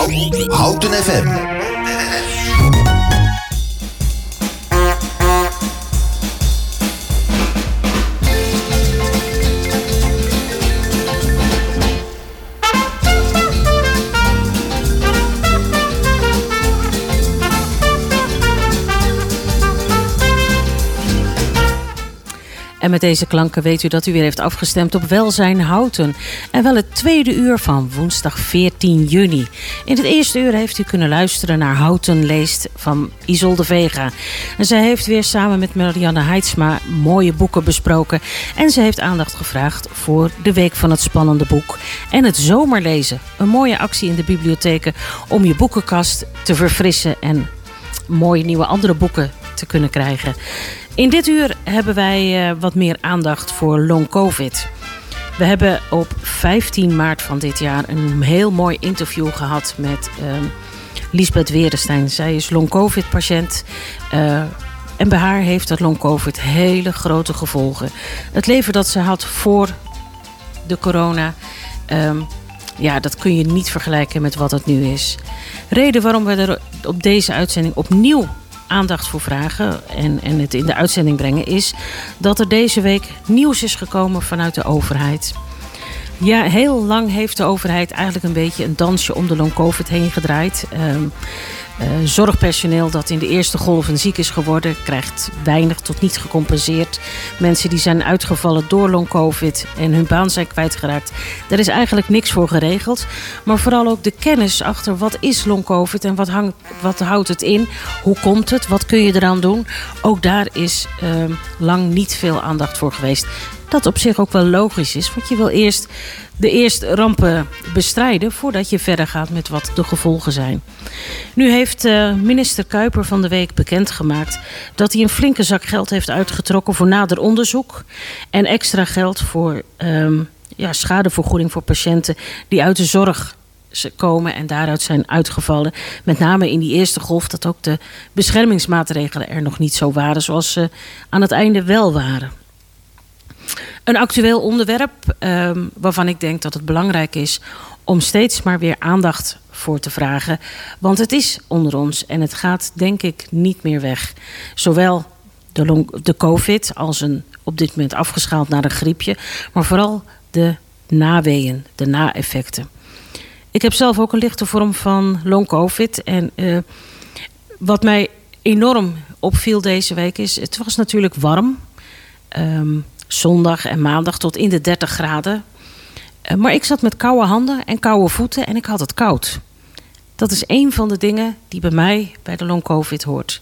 Houten FM. En met deze klanken weet u dat u weer heeft afgestemd op Welzijn Houten. En wel het tweede uur van woensdag 14 juni. In het eerste uur heeft u kunnen luisteren naar Houten leest van Isolde Vega. En zij heeft weer samen met Marianne Heidsma mooie boeken besproken. En ze heeft aandacht gevraagd voor de Week van het Spannende Boek. En het Zomerlezen. Een mooie actie in de bibliotheken om je boekenkast te verfrissen en mooie nieuwe andere boeken te kunnen krijgen. In dit uur hebben wij uh, wat meer aandacht voor long covid. We hebben op 15 maart van dit jaar een heel mooi interview gehad met uh, Lisbeth Werenstein. Zij is long covid patiënt. Uh, en bij haar heeft dat long covid hele grote gevolgen. Het leven dat ze had voor de corona, um, ja, dat kun je niet vergelijken met wat het nu is. Reden waarom we er op deze uitzending opnieuw aandacht voor vragen en, en het in de uitzending brengen, is dat er deze week nieuws is gekomen vanuit de overheid. Ja, heel lang heeft de overheid eigenlijk een beetje een dansje om de long COVID heen gedraaid. Um, uh, zorgpersoneel dat in de eerste golf een ziek is geworden, krijgt weinig tot niet gecompenseerd. Mensen die zijn uitgevallen door long COVID en hun baan zijn kwijtgeraakt. Daar is eigenlijk niks voor geregeld. Maar vooral ook de kennis achter wat is long COVID en wat, hangt, wat houdt het in? Hoe komt het? Wat kun je eraan doen? Ook daar is uh, lang niet veel aandacht voor geweest. Dat op zich ook wel logisch is, want je wil eerst de eerste rampen bestrijden voordat je verder gaat met wat de gevolgen zijn. Nu heeft uh, minister Kuiper van de week bekendgemaakt dat hij een flinke zak geld heeft uitgetrokken voor nader onderzoek en extra geld voor um, ja, schadevergoeding voor patiënten die uit de zorg komen en daaruit zijn uitgevallen. Met name in die eerste golf dat ook de beschermingsmaatregelen er nog niet zo waren zoals ze aan het einde wel waren. Een actueel onderwerp um, waarvan ik denk dat het belangrijk is om steeds maar weer aandacht voor te vragen. Want het is onder ons en het gaat denk ik niet meer weg. Zowel de, long, de COVID als een op dit moment afgeschaald naar een griepje, maar vooral de naweeën, de na-effecten. Ik heb zelf ook een lichte vorm van long COVID en uh, wat mij enorm opviel deze week is, het was natuurlijk warm. Um, zondag en maandag tot in de 30 graden. Uh, maar ik zat met koude handen en koude voeten en ik had het koud. Dat is een van de dingen die bij mij bij de long covid hoort.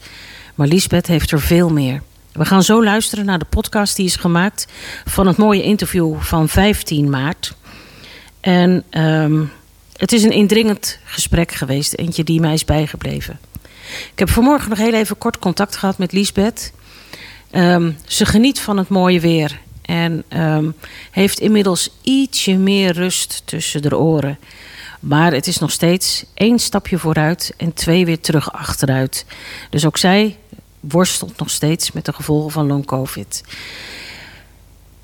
Maar Lisbeth heeft er veel meer. We gaan zo luisteren naar de podcast die is gemaakt van het mooie interview van 15 maart. En um, het is een indringend gesprek geweest, eentje die mij is bijgebleven. Ik heb vanmorgen nog heel even kort contact gehad met Lisbeth. Um, ze geniet van het mooie weer en um, heeft inmiddels ietsje meer rust tussen de oren. Maar het is nog steeds één stapje vooruit en twee weer terug achteruit. Dus ook zij worstelt nog steeds met de gevolgen van long covid.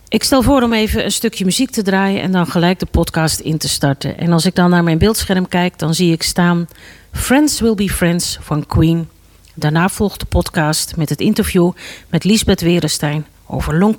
Ik stel voor om even een stukje muziek te draaien en dan gelijk de podcast in te starten. En als ik dan naar mijn beeldscherm kijk, dan zie ik staan Friends Will Be Friends van Queen. Daarna volgt de podcast met het interview met Lisbeth Werenstein over long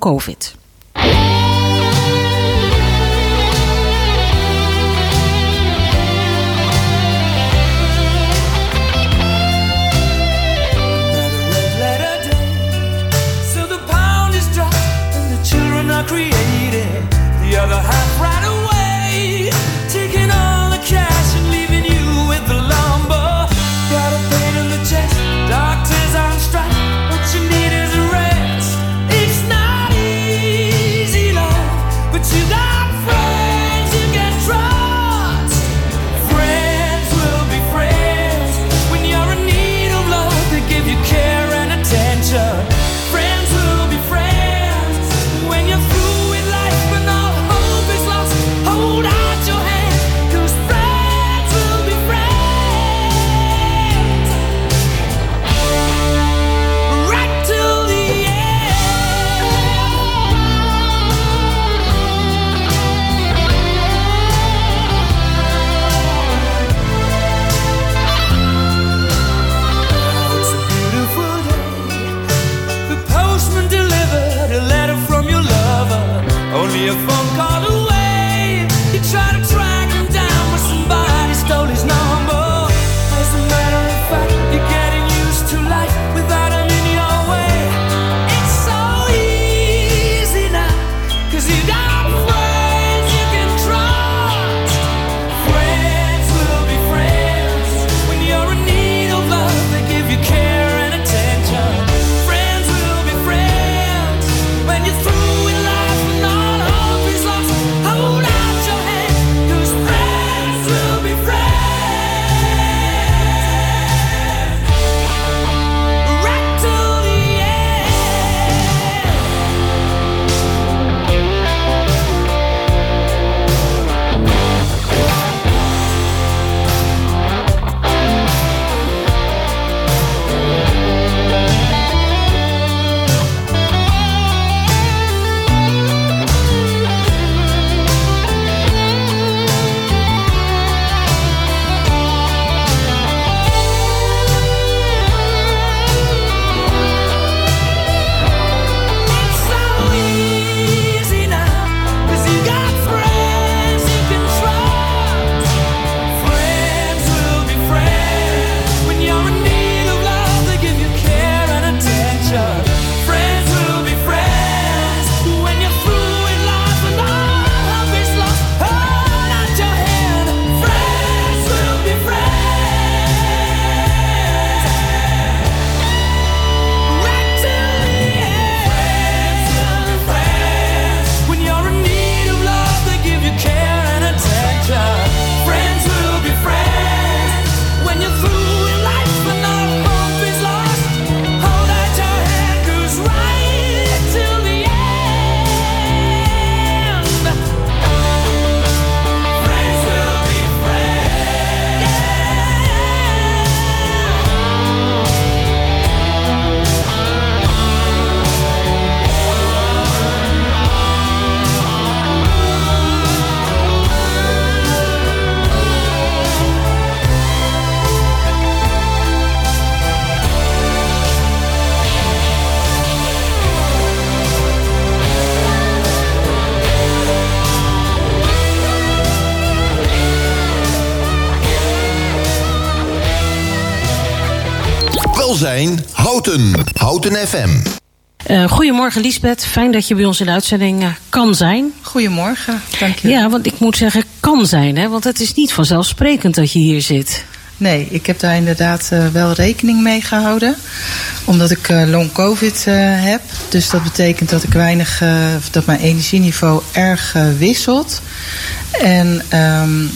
me a phone call. Houten. Houten FM. Uh, goedemorgen Lisbeth, fijn dat je bij ons in de uitzending uh, kan zijn. Goedemorgen, dank je. Ja, want ik moet zeggen kan zijn, hè? want het is niet vanzelfsprekend dat je hier zit. Nee, ik heb daar inderdaad uh, wel rekening mee gehouden. Omdat ik long covid heb. Dus dat betekent dat ik weinig, dat mijn energieniveau erg wisselt. En um,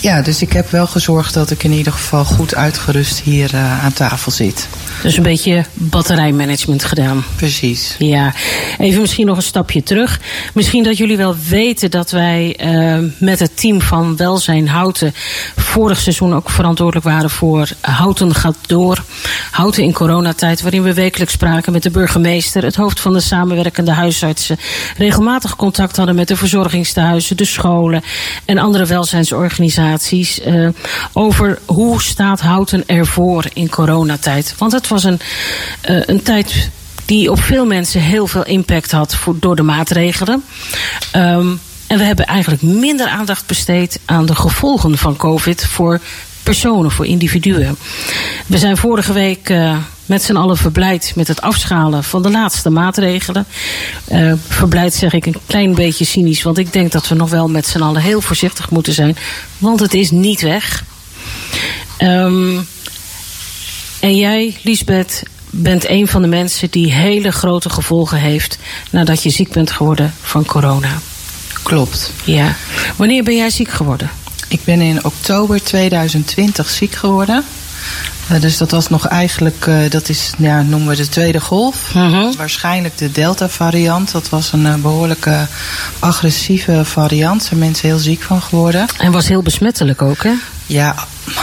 ja, dus ik heb wel gezorgd dat ik in ieder geval goed uitgerust hier aan tafel zit. Dus een beetje batterijmanagement gedaan. Precies. Ja, even misschien nog een stapje terug. Misschien dat jullie wel weten dat wij uh, met het team van Welzijn Houten vorig seizoen ook verantwoordelijk waren voor Houten gaat door. Houten in coronatijd, waarin we wekelijks spraken met de burgemeester, het hoofd van de samenwerkende huisartsen, regelmatig contact hadden met de verzorgingstehuizen, de scholen en andere welzijnsorganisaties uh, over hoe staat Houten ervoor in coronatijd. Want het was een, uh, een tijd die op veel mensen heel veel impact had voor, door de maatregelen. Um, en we hebben eigenlijk minder aandacht besteed aan de gevolgen van COVID voor personen, voor individuen. We zijn vorige week uh, met z'n allen verblijd met het afschalen van de laatste maatregelen. Uh, verblijd zeg ik een klein beetje cynisch, want ik denk dat we nog wel met z'n allen heel voorzichtig moeten zijn, want het is niet weg. Um, en jij, Lisbeth, bent een van de mensen die hele grote gevolgen heeft nadat je ziek bent geworden van corona. Klopt. Ja. Wanneer ben jij ziek geworden? Ik ben in oktober 2020 ziek geworden. Uh, dus dat was nog eigenlijk, uh, dat is, ja, noemen we de tweede golf. Uh -huh. Waarschijnlijk de Delta-variant. Dat was een uh, behoorlijke agressieve variant. Daar zijn mensen heel ziek van geworden. En was heel besmettelijk ook, hè? Ja.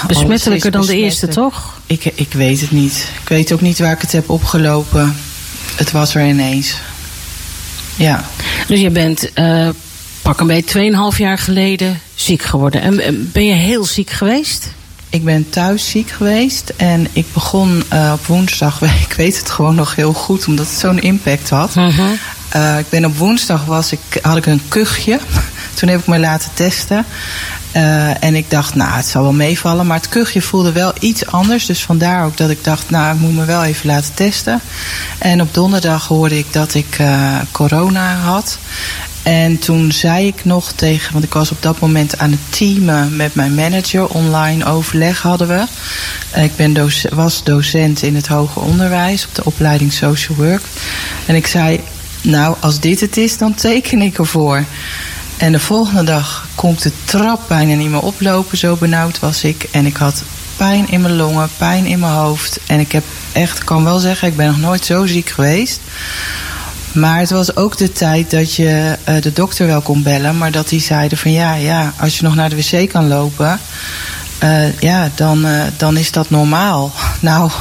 Besmettelijker dan de eerste, toch? Ik, ik weet het niet. Ik weet ook niet waar ik het heb opgelopen. Het was er ineens. Ja. Dus je bent uh, pak een beetje 2,5 jaar geleden ziek geworden. En ben je heel ziek geweest? Ik ben thuis ziek geweest en ik begon uh, op woensdag, ik weet het gewoon nog heel goed, omdat het zo'n impact had. Uh -huh. uh, ik ben op woensdag was ik, had ik een kuchje. Toen heb ik me laten testen. Uh, en ik dacht, nou, het zal wel meevallen. Maar het kuchje voelde wel iets anders. Dus vandaar ook dat ik dacht, nou, ik moet me wel even laten testen. En op donderdag hoorde ik dat ik uh, corona had. En toen zei ik nog tegen, want ik was op dat moment aan het teamen met mijn manager. Online overleg hadden we. Ik ben was docent in het hoger onderwijs op de opleiding Social Work. En ik zei, nou, als dit het is, dan teken ik ervoor. En de volgende dag kon ik de trap bijna niet meer oplopen, zo benauwd was ik. En ik had pijn in mijn longen, pijn in mijn hoofd. En ik heb echt, ik kan wel zeggen, ik ben nog nooit zo ziek geweest. Maar het was ook de tijd dat je uh, de dokter wel kon bellen, maar dat die zeiden van ja, ja, als je nog naar de wc kan lopen, uh, ja, dan, uh, dan is dat normaal. Nou,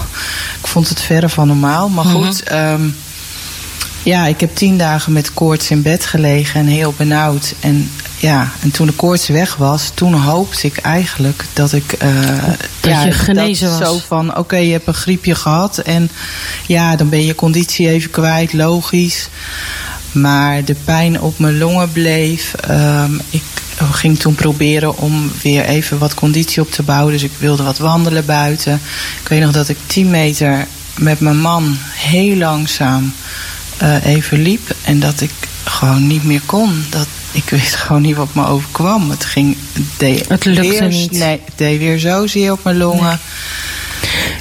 ik vond het verre van normaal, maar goed. Mm -hmm. um, ja, ik heb tien dagen met koorts in bed gelegen en heel benauwd. En ja, en toen de koorts weg was, toen hoopte ik eigenlijk dat ik. Uh, dat ja, je genezen dat was. Zo van: oké, okay, je hebt een griepje gehad. En ja, dan ben je conditie even kwijt, logisch. Maar de pijn op mijn longen bleef. Um, ik ging toen proberen om weer even wat conditie op te bouwen. Dus ik wilde wat wandelen buiten. Ik weet nog dat ik 10 meter met mijn man heel langzaam uh, even liep. En dat ik gewoon niet meer kon. Dat, ik wist gewoon niet wat me overkwam. Het ging. Het, deed het weer, niet. Nee, het deed weer zozeer op mijn longen.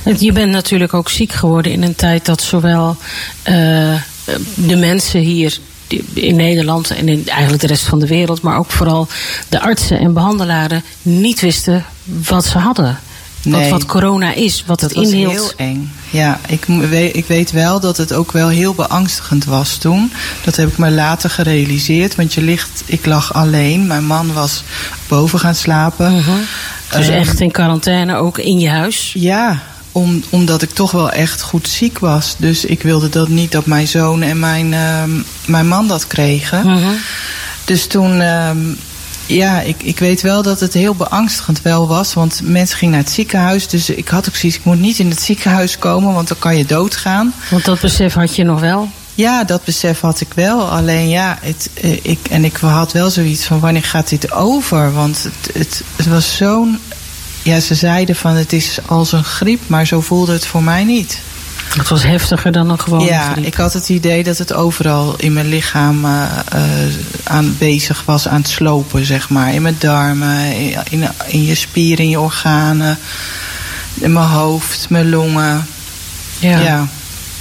Nee. Je bent natuurlijk ook ziek geworden in een tijd dat zowel uh, de mensen hier in Nederland en in eigenlijk de rest van de wereld, maar ook vooral de artsen en behandelaren niet wisten wat ze hadden. Nee, wat, wat corona is, wat dat het inhield. heel eng. Ja, ik, ik weet wel dat het ook wel heel beangstigend was toen. Dat heb ik me later gerealiseerd. Want je ligt, ik lag alleen. Mijn man was boven gaan slapen. Uh -huh. Dus um, echt in quarantaine, ook in je huis? Ja, om, omdat ik toch wel echt goed ziek was. Dus ik wilde dat niet dat mijn zoon en mijn, uh, mijn man dat kregen. Uh -huh. Dus toen uh, ja, ik, ik weet wel dat het heel beangstigend wel was. Want mensen gingen naar het ziekenhuis. Dus ik had ook zoiets, ik moet niet in het ziekenhuis komen, want dan kan je doodgaan. Want dat besef had je nog wel? Ja, dat besef had ik wel. Alleen ja, het, ik, en ik had wel zoiets van wanneer gaat dit over? Want het, het, het was zo'n ja, ze zeiden van het is als een griep, maar zo voelde het voor mij niet. Het was heftiger dan een gewone Ja, griep. ik had het idee dat het overal in mijn lichaam uh, uh, aan bezig was aan het slopen, zeg maar. In mijn darmen, in, in, in je spieren, in je organen, in mijn hoofd, mijn longen. Ja. ja.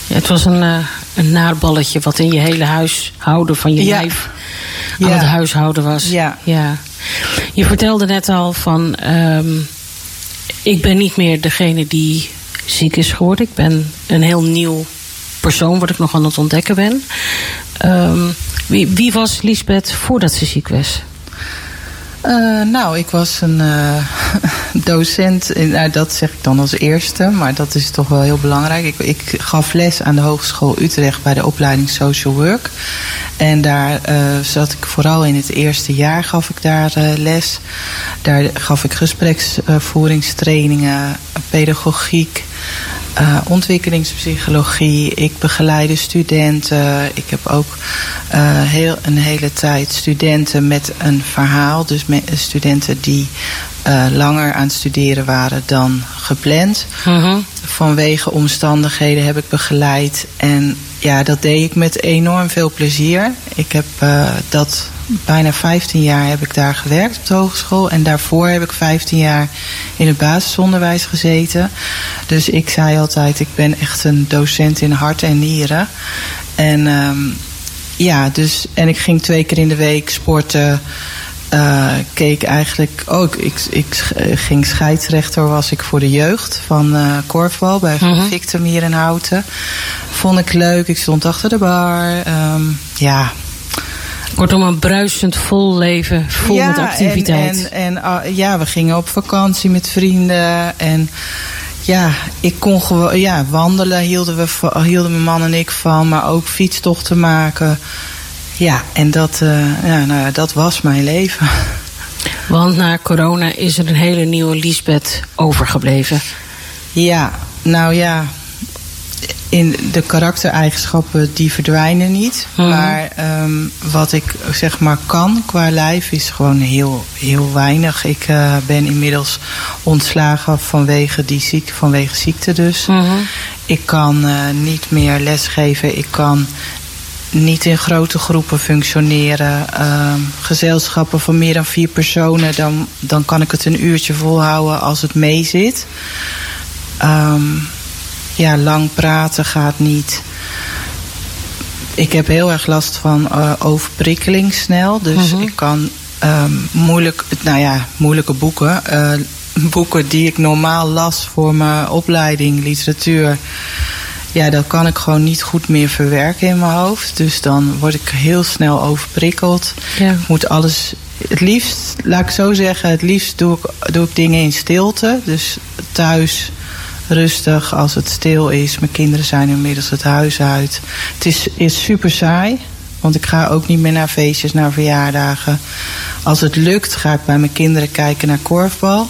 ja het was een, uh, een naarballetje wat in je hele huishouden van je Ja. lijf aan Ja. het huishouden was. Ja. ja. Je vertelde net al van, ehm, ik ben niet meer degene die ziek is geworden. Ik ben een heel nieuw persoon wat ik nog aan het ontdekken ben. Ehm, wie, was Lisbeth voordat ze ziek was? Uh, nou, ik was een uh, docent. Nou, dat zeg ik dan als eerste, maar dat is toch wel heel belangrijk. Ik, ik gaf les aan de Hogeschool Utrecht bij de opleiding Social Work. En daar uh, zat ik vooral in het eerste jaar gaf ik daar les. Daar gaf ik gespreksvoeringstrainingen, pedagogiek. Uh, ontwikkelingspsychologie. Ik begeleide studenten. Ik heb ook uh, heel, een hele tijd studenten met een verhaal. Dus studenten die uh, langer aan het studeren waren dan gepland. Mm-hmm. Vanwege omstandigheden heb ik begeleid. En ja, dat deed ik met enorm veel plezier. Ik heb dat bijna 15 jaar heb ik daar gewerkt op de hogeschool. En daarvoor heb ik 15 jaar in het basisonderwijs gezeten. Dus ik zei altijd, ik ben echt een docent in hart en nieren. En um, ja, dus, en ik ging twee keer in de week sporten. Uh, keek eigenlijk ook, oh, ik, ik, ik, ging scheidsrechter, was ik voor de jeugd van uh, korfbal bij. Victor hier in Houten. Vond ik leuk, ik stond achter de bar. Um, ja, Kortom, een bruisend vol leven, vol ja, met activiteit. En, en, en uh, ja, we gingen op vakantie met vrienden. En ja, ik kon gewoon, ja, wandelen hielden, we, hielden mijn man en ik van. Maar ook fietstochten maken. Ja, en dat, uh, ja, nou, dat was mijn leven. Want na corona is er een hele nieuwe Lisbeth overgebleven. Ja, nou ja, in de karaktereigenschappen die verdwijnen niet. Mhm. Maar um, wat ik zeg maar kan qua lijf is gewoon heel, heel weinig. Ik uh, ben inmiddels ontslagen vanwege die ziekte, vanwege ziekte dus. Mhm. Ik kan uh, niet meer lesgeven. Ik kan niet in grote groepen functioneren. Uh, gezelschappen van meer dan vier personen, dan, dan kan ik het een uurtje volhouden als het mee zit. Um, ja, lang praten gaat niet. Ik heb heel erg last van uh, overprikkeling snel. Dus Mhm. ik kan um, moeilijk, nou ja, moeilijke boeken. Uh, boeken die ik normaal las voor mijn opleiding, literatuur. Ja, dat kan ik gewoon niet goed meer verwerken in mijn hoofd. Dus dan word ik heel snel overprikkeld. Ja. Ik moet alles. Het liefst, laat ik zo zeggen, het liefst doe ik, doe ik dingen in stilte. Dus thuis rustig als het stil is. Mijn kinderen zijn inmiddels het huis uit. Het is, is super saai. Want ik ga ook niet meer naar feestjes, naar verjaardagen. Als het lukt, ga ik bij mijn kinderen kijken naar korfbal.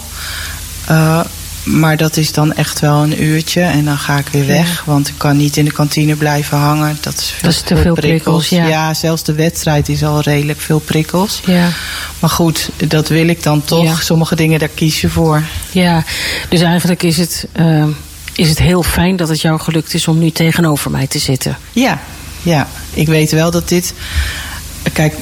Uh, maar dat is dan echt wel een uurtje en dan ga ik weer weg. Want ik kan niet in de kantine blijven hangen. Dat is, veel, dat is te veel prikkels. prikkels ja. ja. zelfs de wedstrijd is al redelijk veel prikkels. Ja. Maar goed, dat wil ik dan toch. Ja. Sommige dingen, daar kies je voor. Ja, dus eigenlijk is het, uh, is het heel fijn dat het jou gelukt is om nu tegenover mij te zitten. Ja, ja. Ik weet wel dat dit. Kijk,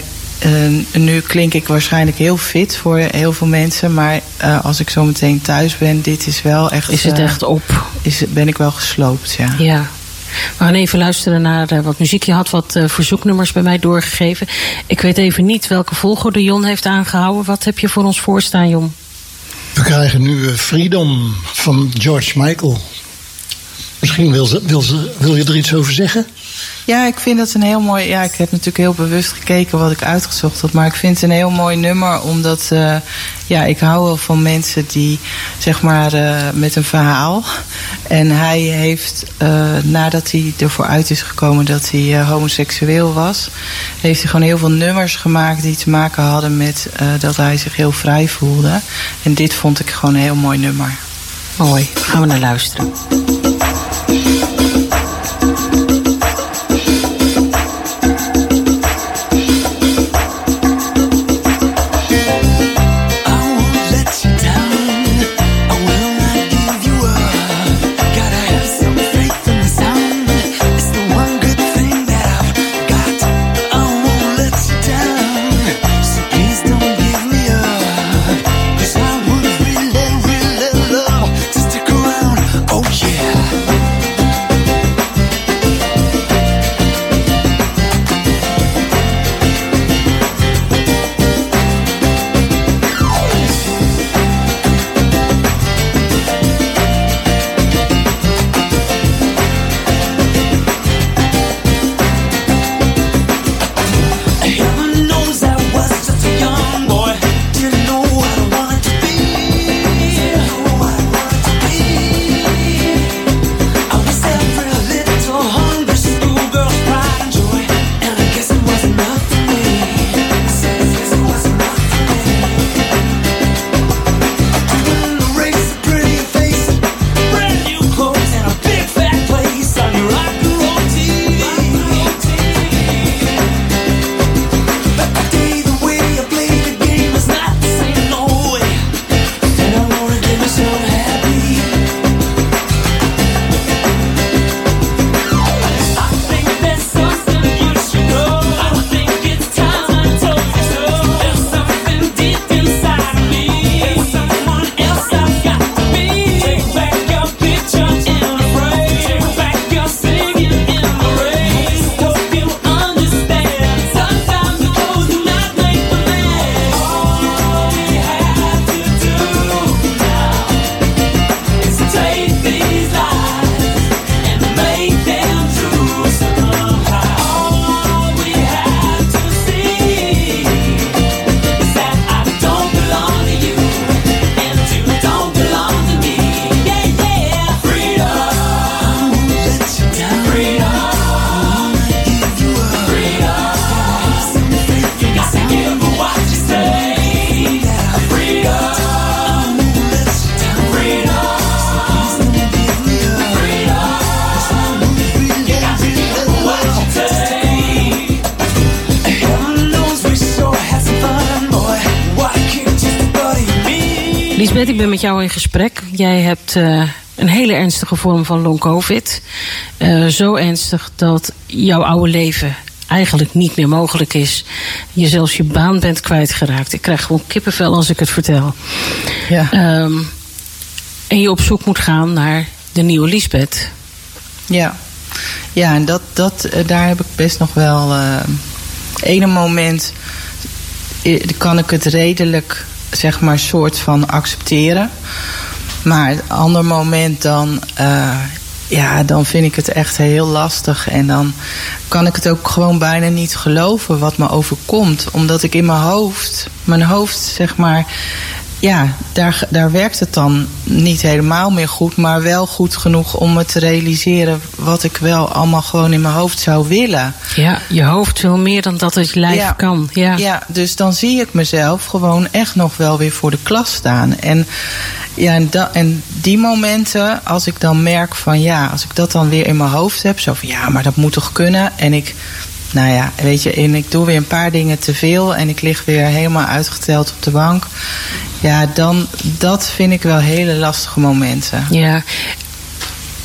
uh, nu klink ik waarschijnlijk heel fit voor heel veel mensen. Maar uh, als ik zo meteen thuis ben, dit is wel echt. Is het uh, echt op? Is, ben ik wel gesloopt, ja. Ja. We gaan even luisteren naar uh, wat muziek. Je had wat uh, verzoeknummers bij mij doorgegeven. Ik weet even niet welke volgorde Jon heeft aangehouden. Wat heb je voor ons voorstaan, Jon? We krijgen nu Freedom van George Michael. Misschien wil, ze, wil, ze, wil je er iets over zeggen? Ja, ik vind dat een heel mooi. Ja, ik heb natuurlijk heel bewust gekeken wat ik uitgezocht had. Maar ik vind het een heel mooi nummer. Omdat uh, ja, ik hou wel van mensen die zeg maar uh, met een verhaal. En hij heeft, uh, nadat hij ervoor uit is gekomen dat hij homoseksueel was, heeft hij gewoon heel veel nummers gemaakt die te maken hadden met dat hij zich heel vrij voelde. En dit vond ik gewoon een heel mooi nummer. Mooi, gaan we naar luisteren. Ernstige vorm van long-covid. Uh, zo ernstig dat jouw oude leven eigenlijk niet meer mogelijk is. Je zelfs je baan bent kwijtgeraakt. Ik krijg gewoon kippenvel als ik het vertel. Ja. Um, en je op zoek moet gaan naar de nieuwe Lisbeth. Ja, ja en dat, dat, daar heb ik best nog wel. Uh, ene moment kan ik het redelijk, zeg maar, soort van accepteren. Maar het andere moment dan, uh, ja, dan vind ik het echt heel lastig. En dan kan ik het ook gewoon bijna niet geloven wat me overkomt. Omdat ik in mijn hoofd, mijn hoofd zeg maar, ja, daar, daar werkt het dan niet helemaal meer goed, maar wel goed genoeg om me te realiseren wat ik wel allemaal gewoon in mijn hoofd zou willen. Ja, je hoofd wil meer dan dat het lijf ja, kan. Ja. ja, dus dan zie ik mezelf gewoon echt nog wel weer voor de klas staan. En, ja, en, da, en die momenten, als ik dan merk van ja, als ik dat dan weer in mijn hoofd heb, zo van ja, maar dat moet toch kunnen. En ik nou ja, weet je, en ik doe weer een paar dingen te veel en ik lig weer helemaal uitgeteld op de bank. Ja, dan, dat vind ik wel hele lastige momenten. Ja,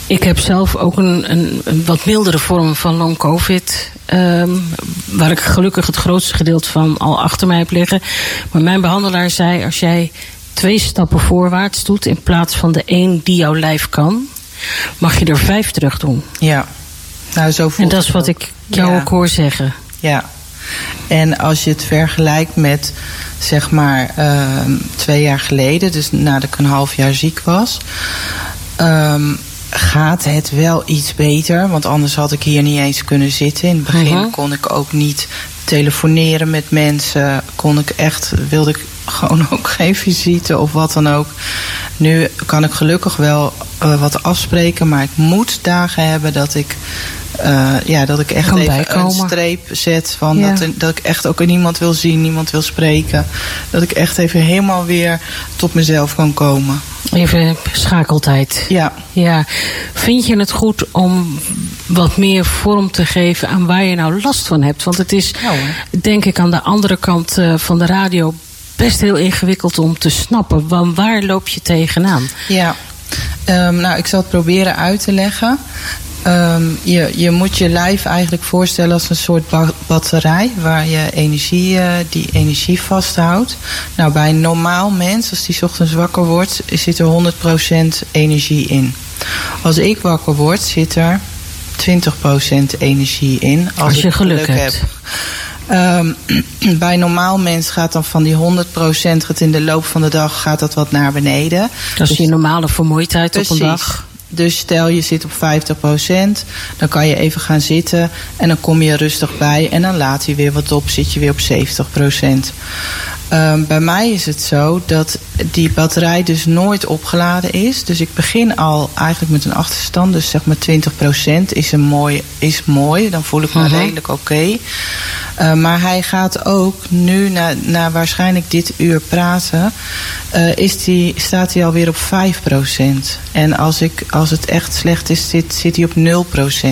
ik heb zelf ook een, een, een wat mildere vorm van long covid. Um, waar ik gelukkig het grootste gedeelte van al achter mij heb liggen. Maar mijn behandelaar zei: als jij twee stappen voorwaarts doet in plaats van de één die jouw lijf kan, mag je er vijf terug doen. Ja. Nou, zo voelt en dat is wat ik jou ja. ook hoor zeggen. Ja. En als je het vergelijkt met, zeg maar, uh, twee jaar geleden, dus nadat ik een half jaar ziek was, um, gaat het wel iets beter. Want anders had ik hier niet eens kunnen zitten. In het begin uh -huh. kon ik ook niet telefoneren met mensen. Kon ik echt, wilde ik gewoon ook geen visite of wat dan ook. Nu kan ik gelukkig wel uh, wat afspreken, maar ik moet dagen hebben dat ik uh, ja, dat ik echt kan even bijkomen. een streep zet van ja. dat, dat ik echt ook niemand wil zien, niemand wil spreken. Dat ik echt even helemaal weer tot mezelf kan komen. Even schakeltijd. Ja. ja. Vind je het goed om wat meer vorm te geven aan waar je nou last van hebt? Want het is, nou, denk ik, aan de andere kant uh, van de radio best heel ingewikkeld om te snappen. Want waar loop je tegenaan? Ja. Um, nou, ik zal het proberen uit te leggen. Um, je, je moet je lijf eigenlijk voorstellen als een soort ba batterij waar je energie, uh, die energie vasthoudt. Nou, bij een normaal mens, als die ochtends wakker wordt, zit er 100% energie in. Als ik wakker word, zit er 20% energie in. Als, als je ik geluk, geluk hebt. Um, bij een normaal mens gaat dan van die 100% gaat in de loop van de dag gaat dat wat naar beneden. Dat is dus, je normale vermoeidheid precies. op een dag. Dus stel je zit op 50%, dan kan je even gaan zitten en dan kom je rustig bij en dan laat hij weer wat op, zit je weer op 70%. Um, bij mij is het zo dat die batterij dus nooit opgeladen is. Dus ik begin al eigenlijk met een achterstand. Dus zeg maar 20% is, een mooi, is mooi. Dan voel ik me uh -huh. redelijk oké. Okay. Uh, maar hij gaat ook nu, na, na waarschijnlijk dit uur praten, uh, is die, staat hij alweer op 5%. En als, ik, als het echt slecht is, zit, zit hij op 0%.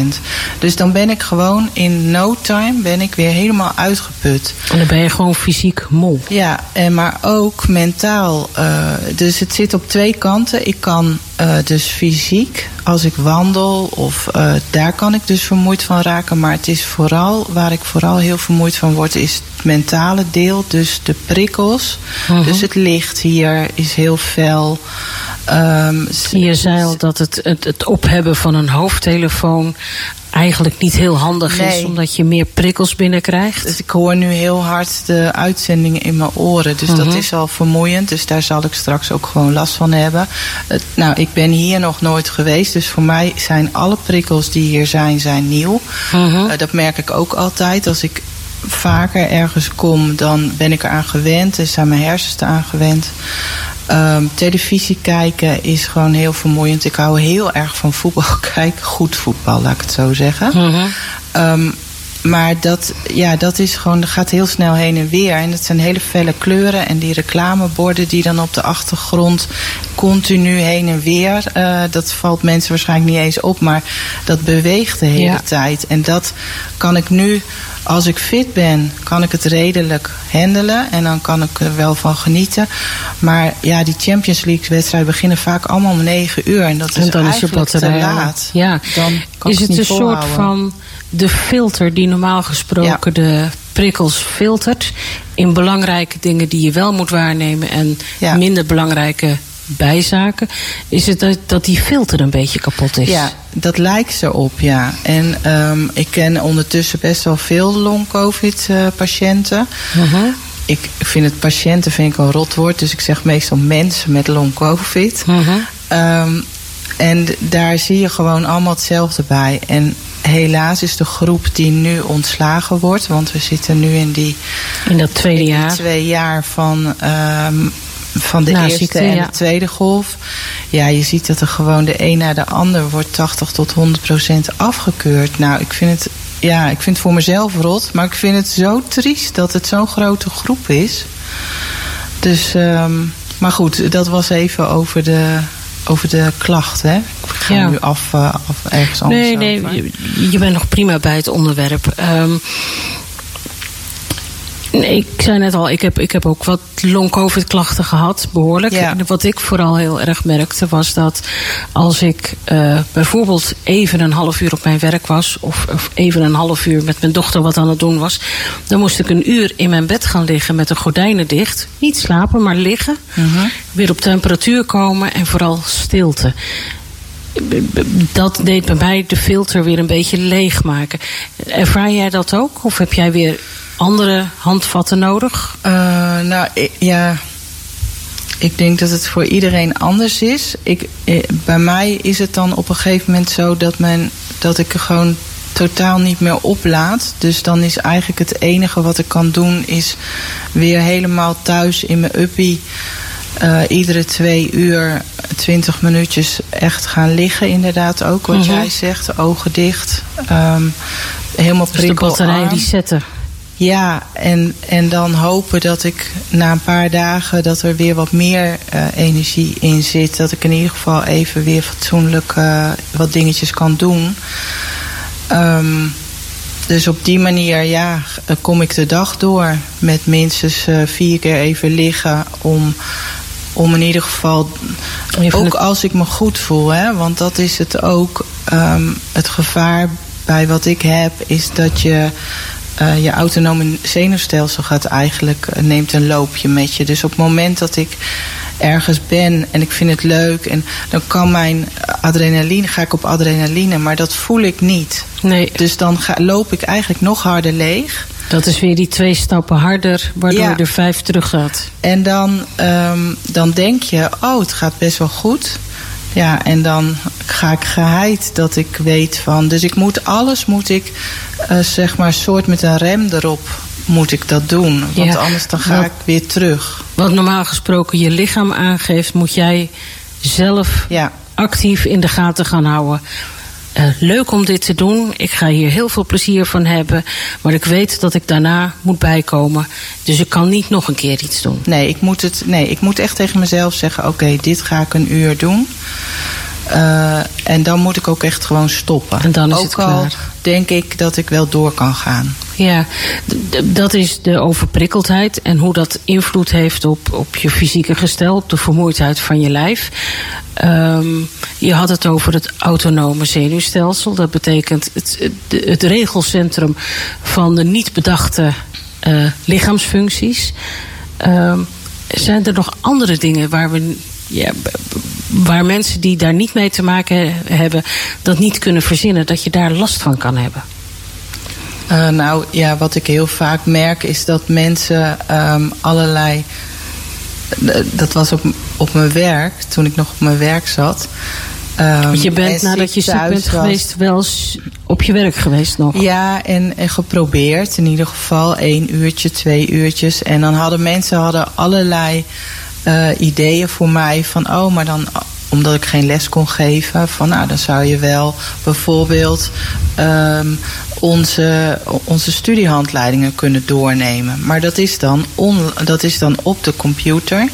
Dus dan ben ik gewoon in no time ben ik weer helemaal uitgeput. En dan ben je gewoon fysiek mol. Ja, en maar ook mentaal. Uh, dus het zit op twee kanten. Ik kan uh, dus fysiek, als ik wandel, of uh, daar kan ik dus vermoeid van raken. Maar het is vooral, waar ik vooral heel vermoeid van word, is het mentale deel. Dus de prikkels. Uh -huh. Dus het licht hier is heel fel. Um, je zei al dat het, het, het ophebben van een hoofdtelefoon eigenlijk niet heel handig nee. is, omdat je meer prikkels binnenkrijgt. Dus ik hoor nu heel hard de uitzendingen in mijn oren. Dus uh -huh. dat is al vermoeiend. Dus daar zal ik straks ook gewoon last van hebben. Nou, ik ben hier nog nooit geweest. Dus voor mij zijn alle prikkels die hier zijn, zijn nieuw. Uh -huh. uh, dat merk ik ook altijd. Als ik vaker ergens kom, dan ben ik eraan gewend. Dus zijn mijn hersens eraan gewend. Um, televisie kijken is gewoon heel vermoeiend. Ik hou heel erg van voetbal kijken. Goed voetbal, laat ik het zo zeggen. -huh. um, maar dat, ja, dat is gewoon, dat gaat heel snel heen en weer. En het zijn hele felle kleuren. En die reclameborden die dan op de achtergrond continu heen en weer. Uh, dat valt mensen waarschijnlijk niet eens op. Maar dat beweegt de hele Ja. tijd. En dat kan ik nu, als ik fit ben, kan ik het redelijk handelen. En dan kan ik er wel van genieten. Maar ja, die Champions League wedstrijden beginnen vaak allemaal om negen uur. En dat is, en dan is je eigenlijk te batterij. al- laat. Ja. Dan kan is het niet een soort van de filter die normaal gesproken de prikkels filtert in belangrijke dingen die je wel moet waarnemen en Ja. minder belangrijke bijzaken? Is het dat, dat die filter een beetje kapot is? Ja, dat lijkt erop, ja. En ehm, ik ken ondertussen best wel veel long-covid-patiënten. Mhm. Ik vind het patiënten vind ik een rotwoord, dus ik zeg meestal mensen met long-covid. Mhm. Ehm, en daar zie je gewoon allemaal hetzelfde bij. En helaas is de groep die nu ontslagen wordt, want we zitten nu in die In dat tweede in jaar. twee jaar van, ehm, van de eerste ziekte, en ja. de tweede golf. Ja, je ziet dat er gewoon de een na de ander wordt 80 tot 100 procent afgekeurd. Nou, ik vind het, ja, ik vind het voor mezelf rot, maar ik vind het zo triest dat het zo'n grote groep is. Dus, ehm, maar goed, dat was even over de, over de klacht. Hè? Ik ga Ja. nu af, eh, af ergens anders Nee, nee, over. je, je bent nog prima bij het onderwerp. Ehm, nee, ik zei net al, ik heb, ik heb ook wat long-covid-klachten gehad, behoorlijk. Ja. En wat ik vooral heel erg merkte was dat als ik eh, bijvoorbeeld even een half uur op mijn werk was, of, of even een half uur met mijn dochter wat aan het doen was, dan moest ik een uur in mijn bed gaan liggen met de gordijnen dicht. Niet slapen, maar liggen. Mhm. Weer op temperatuur komen en vooral stilte dat deed bij mij de filter weer een beetje leegmaken. Ervaar jij dat ook? Of heb jij weer andere handvatten nodig? Eh, nou, ik- ja. Ik denk dat het voor iedereen anders is. Ik, eh, bij mij is het dan op een gegeven moment zo dat, men, dat ik er gewoon totaal niet meer oplaad. Dus dan is eigenlijk het enige wat ik kan doen... is weer helemaal thuis in mijn uppie... eh, iedere twee uur, twintig minuutjes echt gaan liggen. Inderdaad ook wat Mhm. jij zegt. Ogen dicht. ehm, helemaal Dus de batterij resetten. Ja, en, en dan hopen dat ik na een paar dagen dat er weer wat meer eh, energie in zit. Dat ik in ieder geval even weer fatsoenlijk eh, wat dingetjes kan doen. Ehm, dus op die manier, ja, eh, kom ik de dag door. Met minstens vier keer even liggen om, om in ieder geval... Ook het- als ik me goed voel, hè, want dat is het ook. ehm, het gevaar bij wat ik heb is dat je... eh, je autonome zenuwstelsel gaat eigenlijk, eh, neemt een loopje met je. Dus op het moment dat ik ergens ben en ik vind het leuk... en dan kan mijn adrenaline, ga ik op adrenaline, maar dat voel ik niet. Nee, Dus dan ga, loop ik eigenlijk nog harder leeg. dat is weer die twee stappen harder, waardoor Ja. je er vijf terug gaat. En dan, ehm, dan denk je, oh, het gaat best wel goed. Ja, en dan ga ik geheid dat ik weet van. Dus ik moet alles, moet ik, eh, zeg maar, soort met een rem erop, moet ik dat doen. Want Ja. anders dan ga Wat- ik weer terug. Wat normaal gesproken je lichaam aangeeft, moet jij zelf Ja, actief in de gaten gaan houden. Eh, leuk om dit te doen. Ik ga hier heel veel plezier van hebben. Maar ik weet dat ik daarna moet bijkomen. Dus ik kan niet nog een keer iets doen. nee, ik moet, het, nee, ik moet echt tegen mezelf zeggen: oké, dit ga ik een uur doen. Eh, en dan moet ik ook echt gewoon stoppen. En dan is ook het al klaar. denk ik dat ik wel door kan gaan. Ja, dat is de overprikkeldheid en hoe dat invloed heeft op, op je fysieke gestel, op de vermoeidheid van je lijf. Ehm, je had het over het autonome zenuwstelsel. Dat betekent het, het, regelcentrum van de niet bedachte eh, lichaamsfuncties. Ehm, zijn er nog andere dingen waar we. Ja, waar mensen die daar niet mee te maken he- hebben, dat niet kunnen verzinnen, dat je daar last van kan hebben. Eh, nou ja, wat ik heel vaak merk is dat mensen ehm, allerlei. Dat was op, op mijn werk, toen ik nog op mijn werk zat. Ehm, Want je en bent nadat je ziek bent was. geweest wel op je werk geweest nog. Ja, en, en geprobeerd. In ieder geval één uurtje, twee uurtjes. En dan hadden mensen hadden allerlei eh, ideeën voor mij. Van, oh, maar dan omdat ik geen les kon geven, van nou dan zou je wel bijvoorbeeld ehm, onze, onze studiehandleidingen kunnen doornemen. Maar dat is, dan on, dat is dan op de computer.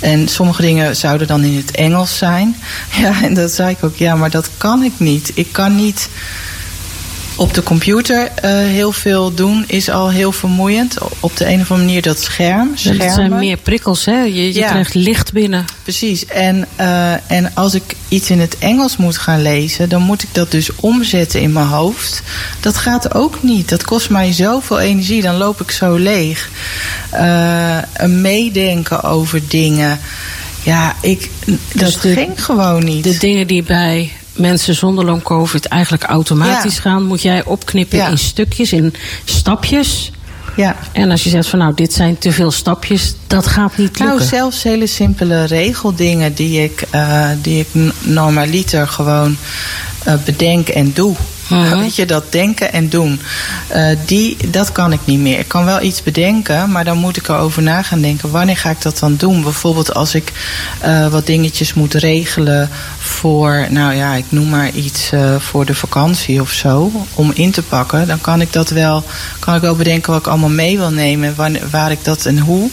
En sommige dingen zouden dan in het Engels zijn. Ja, en dat zei ik ook, ja, maar dat kan ik niet. Ik kan niet op de computer uh, heel veel doen is al heel vermoeiend. Op de een of andere manier dat scherm. Schermen. Er zijn meer prikkels, hè? Je, je ja. krijgt licht binnen. Precies. En, uh, en als ik iets in het Engels moet gaan lezen, dan moet ik dat dus omzetten in mijn hoofd. Dat gaat ook niet. Dat kost mij zoveel energie. Dan loop ik zo leeg. Uh, een meedenken over dingen. Ja, ik, dat dus ging gewoon niet. De dingen die bij mensen zonder long covid eigenlijk automatisch gaan, moet jij opknippen in stukjes, in stapjes. Ja. En als je zegt van nou, dit zijn te veel stapjes, dat gaat niet lukken. Nou, zelfs hele simpele regeldingen die ik, uh, die ik normaliter gewoon uh, bedenk en doe. Uh-huh. Weet je, dat denken en doen. Uh, die, dat kan ik niet meer. Ik kan wel iets bedenken, maar dan moet ik erover na gaan denken. Wanneer ga ik dat dan doen? Bijvoorbeeld als ik uh, wat dingetjes moet regelen voor, nou ja, ik noem maar iets uh, voor de vakantie of zo. Om in te pakken. Dan kan ik dat wel, kan ik wel bedenken wat ik allemaal mee wil nemen. Waar, waar ik dat en hoe.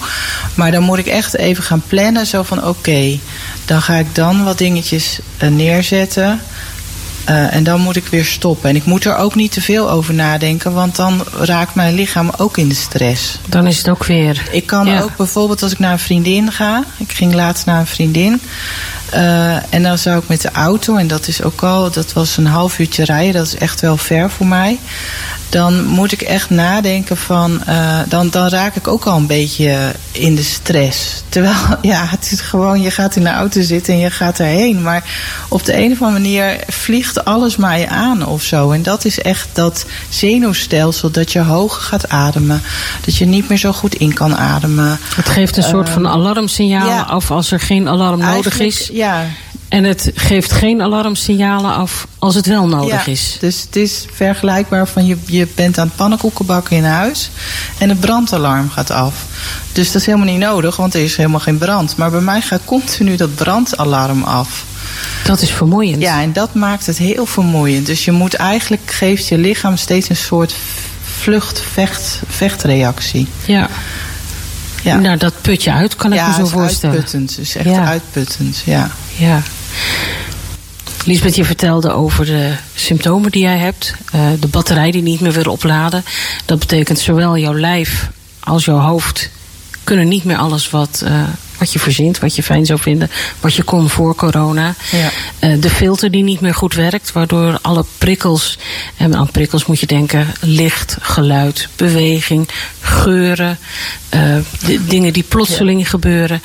Maar dan moet ik echt even gaan plannen. Zo van oké, okay, dan ga ik dan wat dingetjes neerzetten. Uh, en dan moet ik weer stoppen. En ik moet er ook niet te veel over nadenken, want dan raakt mijn lichaam ook in de stress. Dan is het ook weer. Ik kan ja. ook bijvoorbeeld als ik naar een vriendin ga. Ik ging laatst naar een vriendin. Uh, en dan zou ik met de auto, en dat is ook al, dat was een half uurtje rijden, dat is echt wel ver voor mij dan moet ik echt nadenken van. Uh, dan, dan raak ik ook al een beetje in de stress. Terwijl, ja, het is gewoon, je gaat in de auto zitten en je gaat erheen. Maar op de een of andere manier vliegt alles maar je aan of zo. En dat is echt dat zenuwstelsel dat je hoger gaat ademen. Dat je niet meer zo goed in kan ademen. Het geeft een soort van alarmsignaal ja, af als er geen alarm nodig is. Ja, en het geeft geen alarmsignalen af als het wel nodig ja, is. Dus het is vergelijkbaar van je, je bent aan het pannenkoeken bakken in huis en het brandalarm gaat af. Dus dat is helemaal niet nodig, want er is helemaal geen brand. Maar bij mij gaat continu dat brandalarm af. Dat is vermoeiend. Ja, en dat maakt het heel vermoeiend. Dus je moet eigenlijk, geeft je lichaam steeds een soort vlucht-vecht-vechtreactie. Ja. Ja. Nou, dat put je uit, kan ik ja, me zo voorstellen. Ja, uitputtend. Dus echt ja. uitputtend, ja. Ja. Lisbeth, je vertelde over de symptomen die jij hebt. Uh, de batterij die niet meer wil opladen. Dat betekent zowel jouw lijf als jouw hoofd kunnen niet meer alles wat, uh, wat je verzint, wat je fijn zou vinden, wat je kon voor corona. Ja. Uh, de filter die niet meer goed werkt, waardoor alle prikkels, en aan prikkels moet je denken, licht, geluid, beweging, geuren, de dingen die plotseling ja. gebeuren.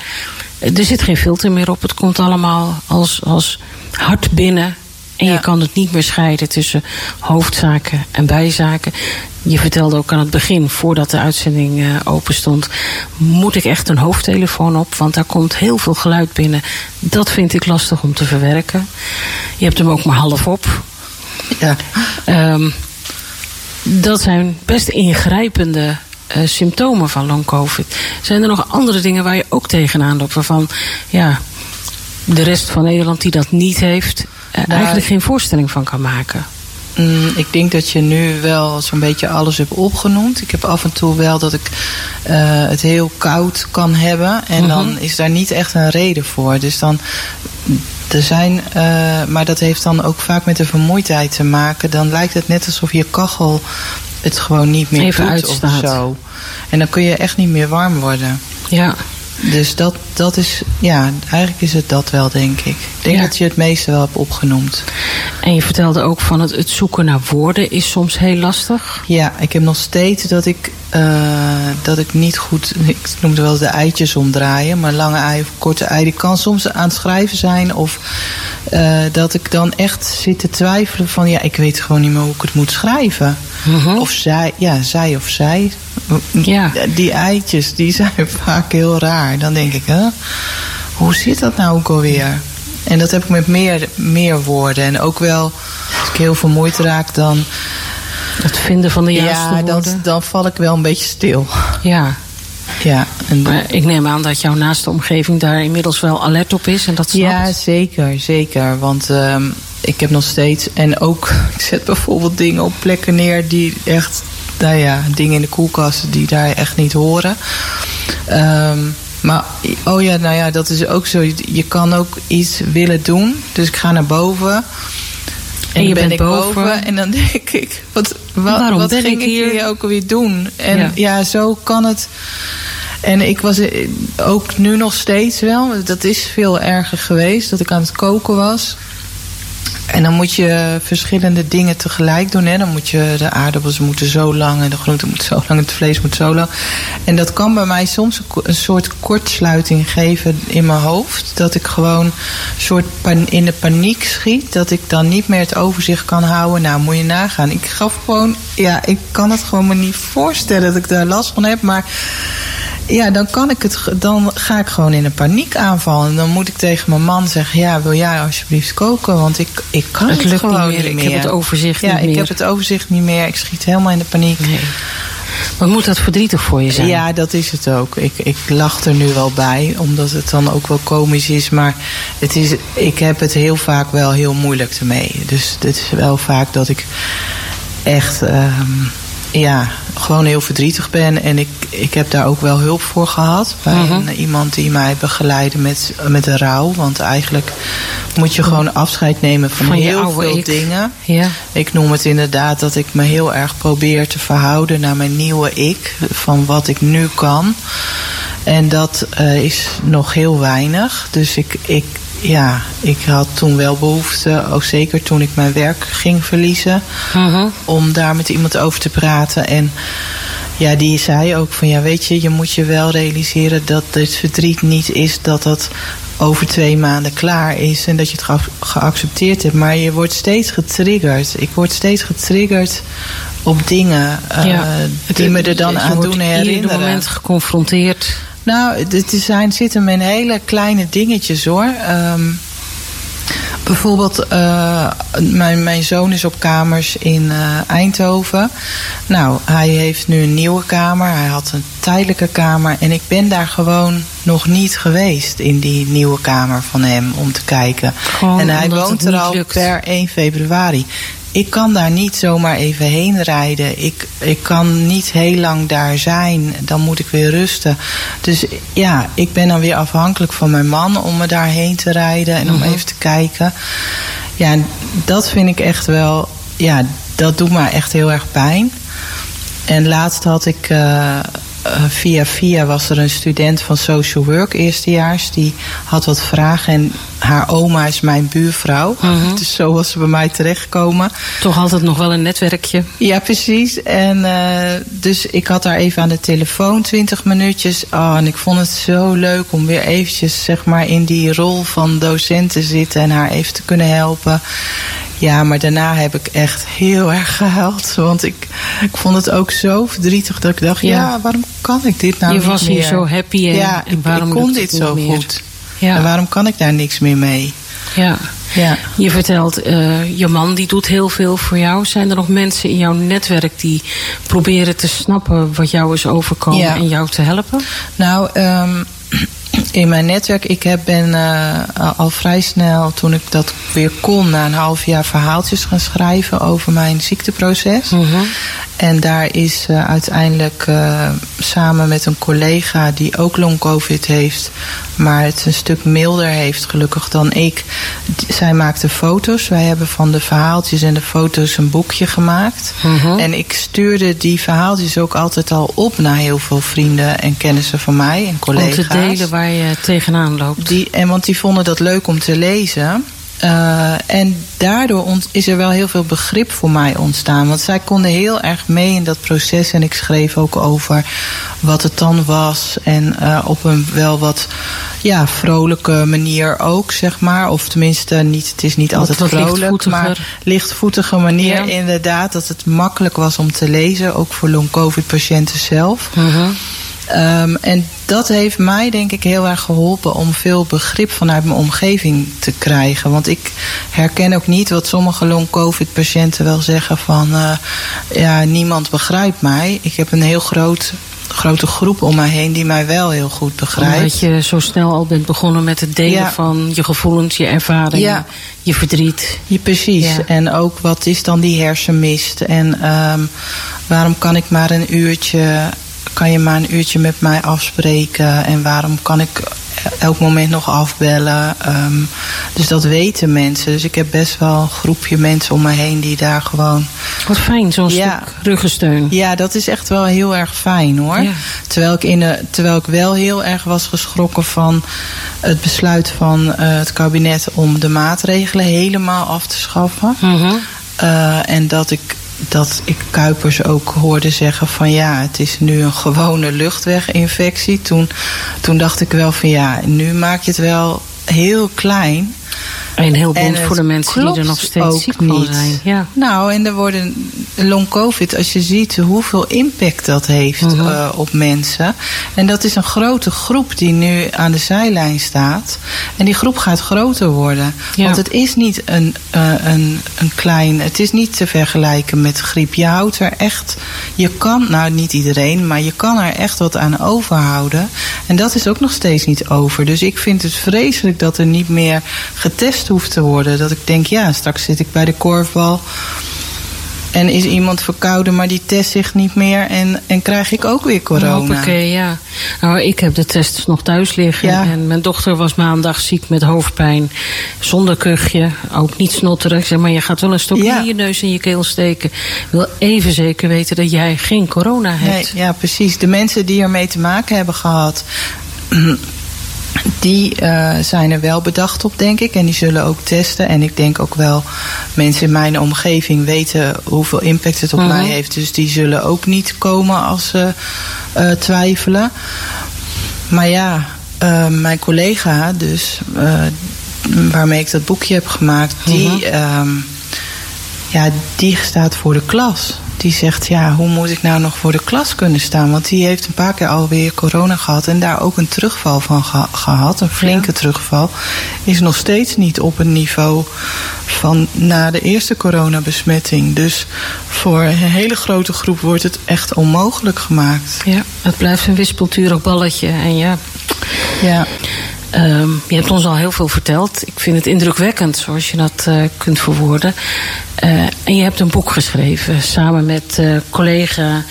Er zit geen filter meer op. Het komt allemaal als, als hard binnen. En ja. je kan het niet meer scheiden tussen hoofdzaken en bijzaken. Je vertelde ook aan het begin, voordat de uitzending uh, open stond, moet ik echt een hoofdtelefoon op, want daar komt heel veel geluid binnen. Dat vind ik lastig om te verwerken. Je hebt hem ook maar half op. Ja. Um, dat zijn best ingrijpende uh, symptomen van long covid. Zijn er nog andere dingen waar je ook tegenaan loopt waarvan ja, de rest van Nederland die dat niet heeft, uh, nou, eigenlijk geen voorstelling van kan maken? Mm, ik denk dat je nu wel zo'n beetje alles hebt opgenoemd. Ik heb af en toe wel dat ik uh, het heel koud kan hebben. En mm -hmm. dan is daar niet echt een reden voor. Dus dan. Er zijn, uh, maar dat heeft dan ook vaak met de vermoeidheid te maken. Dan lijkt het net alsof je kachel het gewoon niet meer Even doet uitstaat. of zo. En dan kun je echt niet meer warm worden. Ja. Dus dat, dat is, ja, eigenlijk is het dat wel, denk ik. Ik denk Ja. dat je het meeste wel hebt opgenoemd. En je vertelde ook van het, het zoeken naar woorden is soms heel lastig. Ja, ik heb nog steeds dat ik, uh, dat ik niet goed, ik noem het wel de eitjes omdraaien, maar lange ei of korte ei, die kan soms aan het schrijven zijn. Of uh, dat ik dan echt zit te twijfelen van, ja, ik weet gewoon niet meer hoe ik het moet schrijven. Mhm. Of zij, ja, zij of zij. Ja. Die eitjes, die zijn vaak heel raar. Dan denk ik, hè, hoe zit dat nou ook alweer? En dat heb ik met meer, meer woorden. En ook wel, als ik heel vermoeid raak, dan... Het vinden van de juiste ja, dan, woorden. dan val ik wel een beetje stil. Ja. ja. En Maar ik neem aan dat jouw naaste omgeving daar inmiddels wel alert op is en dat snapt. Ja, zeker, zeker. Want ehm, ik heb nog steeds. En ook, ik zet bijvoorbeeld dingen op plekken neer die echt. Nou ja, dingen in de koelkast die daar echt niet horen. Ehm, maar, oh ja, nou ja, dat is ook zo. Je kan ook iets willen doen. Dus ik ga naar boven. En, je ben bent ik boven. En dan denk ik, wat, wat, Waarom wat ging ik hier? hier? ook alweer doen? En Ja. ja. zo kan het. En ik was eh, ook nu nog steeds wel. Dat is veel erger geweest. Dat ik aan het koken was. En dan moet je verschillende dingen tegelijk doen. Hè. Dan moet je de aardappels moeten zo lang en de groente moet zo lang en het vlees moet zo lang. En dat kan bij mij soms een soort kortsluiting geven in mijn hoofd. Dat ik gewoon een soort in de paniek schiet. Dat ik dan niet meer het overzicht kan houden. Nou, moet je nagaan. Ik gaf gewoon, ja, ik kan het gewoon me niet voorstellen dat ik daar last van heb. Maar ja, dan kan ik het, dan ga ik gewoon in een paniekaanval. En dan moet ik tegen mijn man zeggen: Ja, wil jij alsjeblieft koken? Want ik, ik kan Het het, lukt niet gewoon meer. niet Ik meer. heb het overzicht ja, niet ik meer. heb het overzicht niet meer. Ik schiet helemaal in de paniek. Nee. Wat moet dat verdrietig voor je zijn? Ja, dat is het ook. Ik, ik lach er nu wel bij, omdat het dan ook wel komisch is. Maar het is, ik heb het heel vaak wel heel moeilijk ermee. Dus het is wel vaak dat ik echt ehm, ja, gewoon heel verdrietig ben. En ik, ik heb daar ook wel hulp voor gehad. Bij Mhm. iemand die mij begeleidde met, met de rouw. Want eigenlijk moet je gewoon afscheid nemen van, heel veel ik. dingen. Ja. Ik noem het inderdaad dat ik me heel erg probeer te verhouden naar mijn nieuwe ik. Van wat ik nu kan. En dat eh, is nog heel weinig. Dus ik, ik, ja, ik had toen wel behoefte, ook zeker toen ik mijn werk ging verliezen, Mhm. om daar met iemand over te praten. En ja, die zei ook van ja, weet je, je moet je wel realiseren dat dit verdriet niet is dat dat over twee maanden klaar is en dat je het ge- geaccepteerd hebt. Maar je wordt steeds getriggerd. Ik word steeds getriggerd op dingen eh, Ja. die me er dan Je aan wordt doen Ieder herinneren. moment geconfronteerd. Nou, het zijn, zitten me in hele kleine dingetjes hoor. Ehm, bijvoorbeeld, eh, mijn, mijn zoon is op kamers in eh, Eindhoven. Nou, hij heeft nu een nieuwe kamer. Hij had een tijdelijke kamer. En ik ben daar gewoon nog niet geweest in die nieuwe kamer van hem om te kijken. Gewoon en hij woont er al lukt. per 1 februari. Ik kan daar niet zomaar even heen rijden. Ik, ik kan niet heel lang daar zijn. Dan moet ik weer rusten. Dus ja, ik ben dan weer afhankelijk van mijn man om me daarheen te rijden en om Mhm. even te kijken. Ja, dat vind ik echt wel. Ja, dat doet me echt heel erg pijn. En laatst had ik. eh, eh, via via was er een student van social work eerstejaars. Die had wat vragen. En haar oma is mijn buurvrouw. Dus zo was ze bij mij terechtgekomen. Toch altijd nog wel een netwerkje. Ja, precies. En eh, dus ik had haar even aan de telefoon, 20 minuutjes. Oh, en ik vond het zo leuk om weer eventjes zeg maar, in die rol van docent te zitten en haar even te kunnen helpen. Ja, maar daarna heb ik echt heel erg gehuild. Want ik, ik vond het ook zo verdrietig dat ik dacht: Ja. ja, waarom kan ik dit nou je niet was hier meer? zo happy en, ja, en waarom ik kon dit zo meer? goed. Ja. En waarom kan ik daar niks meer mee? Ja. Ja. Je vertelt, eh, je man die doet heel veel voor jou. Zijn er nog mensen in jouw netwerk die proberen te snappen wat jou is overkomen Ja. en jou te helpen? Nou, ehm, in mijn netwerk, ik heb, ben eh, al vrij snel, toen ik dat weer kon, na een half jaar verhaaltjes gaan schrijven over mijn ziekteproces. Mhm. En daar is eh, uiteindelijk eh, samen met een collega die ook long-covid heeft, maar het een stuk milder heeft gelukkig dan ik. Zij maakte foto's. Wij hebben van de verhaaltjes en de foto's een boekje gemaakt. Mhm. En ik stuurde die verhaaltjes ook altijd al op naar heel veel vrienden en kennissen van mij en collega's. Waar je tegenaan loopt. Die, en want die vonden dat leuk om te lezen. Eh, en daardoor ont- is er wel heel veel begrip voor mij ontstaan. Want zij konden heel erg mee in dat proces. En ik schreef ook over wat het dan was. En eh, op een wel wat ja, vrolijke manier ook, zeg maar. Of tenminste, niet, het is niet Wat- altijd vrolijk. lichtvoetiger. Maar lichtvoetige manier Ja. inderdaad. Dat het makkelijk was om te lezen. Ook voor long-covid-patiënten zelf. Mhm. Ehm, en dat heeft mij denk ik heel erg geholpen om veel begrip vanuit mijn omgeving te krijgen. Want ik herken ook niet wat sommige long-covid-patiënten wel zeggen van... eh, ja, niemand begrijpt mij. Ik heb een heel groot grote groep om mij heen die mij wel heel goed begrijpt. Omdat je zo snel al bent begonnen met het delen Ja. van je gevoelens, je ervaringen, Ja. je verdriet. Ja, precies. Ja. En ook wat is dan die hersenmist? En ehm, waarom kan ik maar een uurtje, kan je maar een uurtje met mij afspreken? En waarom kan ik elk moment nog afbellen? Ehm, dus dat weten mensen. Dus ik heb best wel een groepje mensen om me heen die daar gewoon. Wat fijn, zo'n Ja. stuk ruggensteun. Ja, dat is echt wel heel erg fijn hoor. Ja. Terwijl, ik in de, terwijl ik wel heel erg was geschrokken van het besluit van eh, het kabinet om de maatregelen helemaal af te schaffen. Mhm. Uh, en dat ik, dat ik Kuipers ook hoorde zeggen van ja, het is nu een gewone luchtweginfectie. Toen, toen dacht ik wel van ja, nu maak je het wel heel klein. En heel bond voor de mensen die er nog steeds ziek van niet. zijn. Ja. Nou, en er worden long covid, als je ziet hoeveel impact dat heeft Mhm. eh, op mensen. En dat is een grote groep die nu aan de zijlijn staat. En die groep gaat groter worden. Ja. Want het is niet een, eh, een, een klein, het is niet te vergelijken met griep. Je houdt er echt, je kan, nou niet iedereen, maar je kan er echt wat aan overhouden. En dat is ook nog steeds niet over. Dus ik vind het vreselijk dat er niet meer getest hoeft te worden. Dat ik denk, ja, straks zit ik bij de korfbal. En is iemand verkouden, maar die test zich niet meer. En, en krijg ik ook weer corona. Hoppakee, ja. Nou, ik heb de tests nog thuis liggen. Ja. En mijn dochter was maandag ziek met hoofdpijn. Zonder kuchje. Ook niet snotterig. Zeg maar, je gaat wel een stokje Ja. in je neus en je keel steken. Ik wil even zeker weten dat jij geen corona Nee, hebt. ja, precies. De mensen die ermee te maken hebben gehad. Die eh, zijn er wel bedacht op, denk ik. En die zullen ook testen. En ik denk ook wel, mensen in mijn omgeving weten hoeveel impact het op Mhm. mij heeft. Dus die zullen ook niet komen als ze eh, twijfelen. Maar ja, eh, mijn collega, dus waarmee ik dat boekje heb gemaakt, die, ehm, ja, die staat voor de klas. Die zegt, ja, hoe moet ik nou nog voor de klas kunnen staan? Want die heeft een paar keer alweer corona gehad en daar ook een terugval van geha- gehad. Een flinke terugval. Is nog steeds niet op een niveau van na de eerste coronabesmetting. Dus voor een hele grote groep wordt het echt onmogelijk gemaakt. Ja, het blijft een wispelturig balletje. En ja, Ja. Ehm, je hebt ons al heel veel verteld. Ik vind het indrukwekkend zoals je dat eh, kunt verwoorden. Eh, en je hebt een boek geschreven samen met eh, collega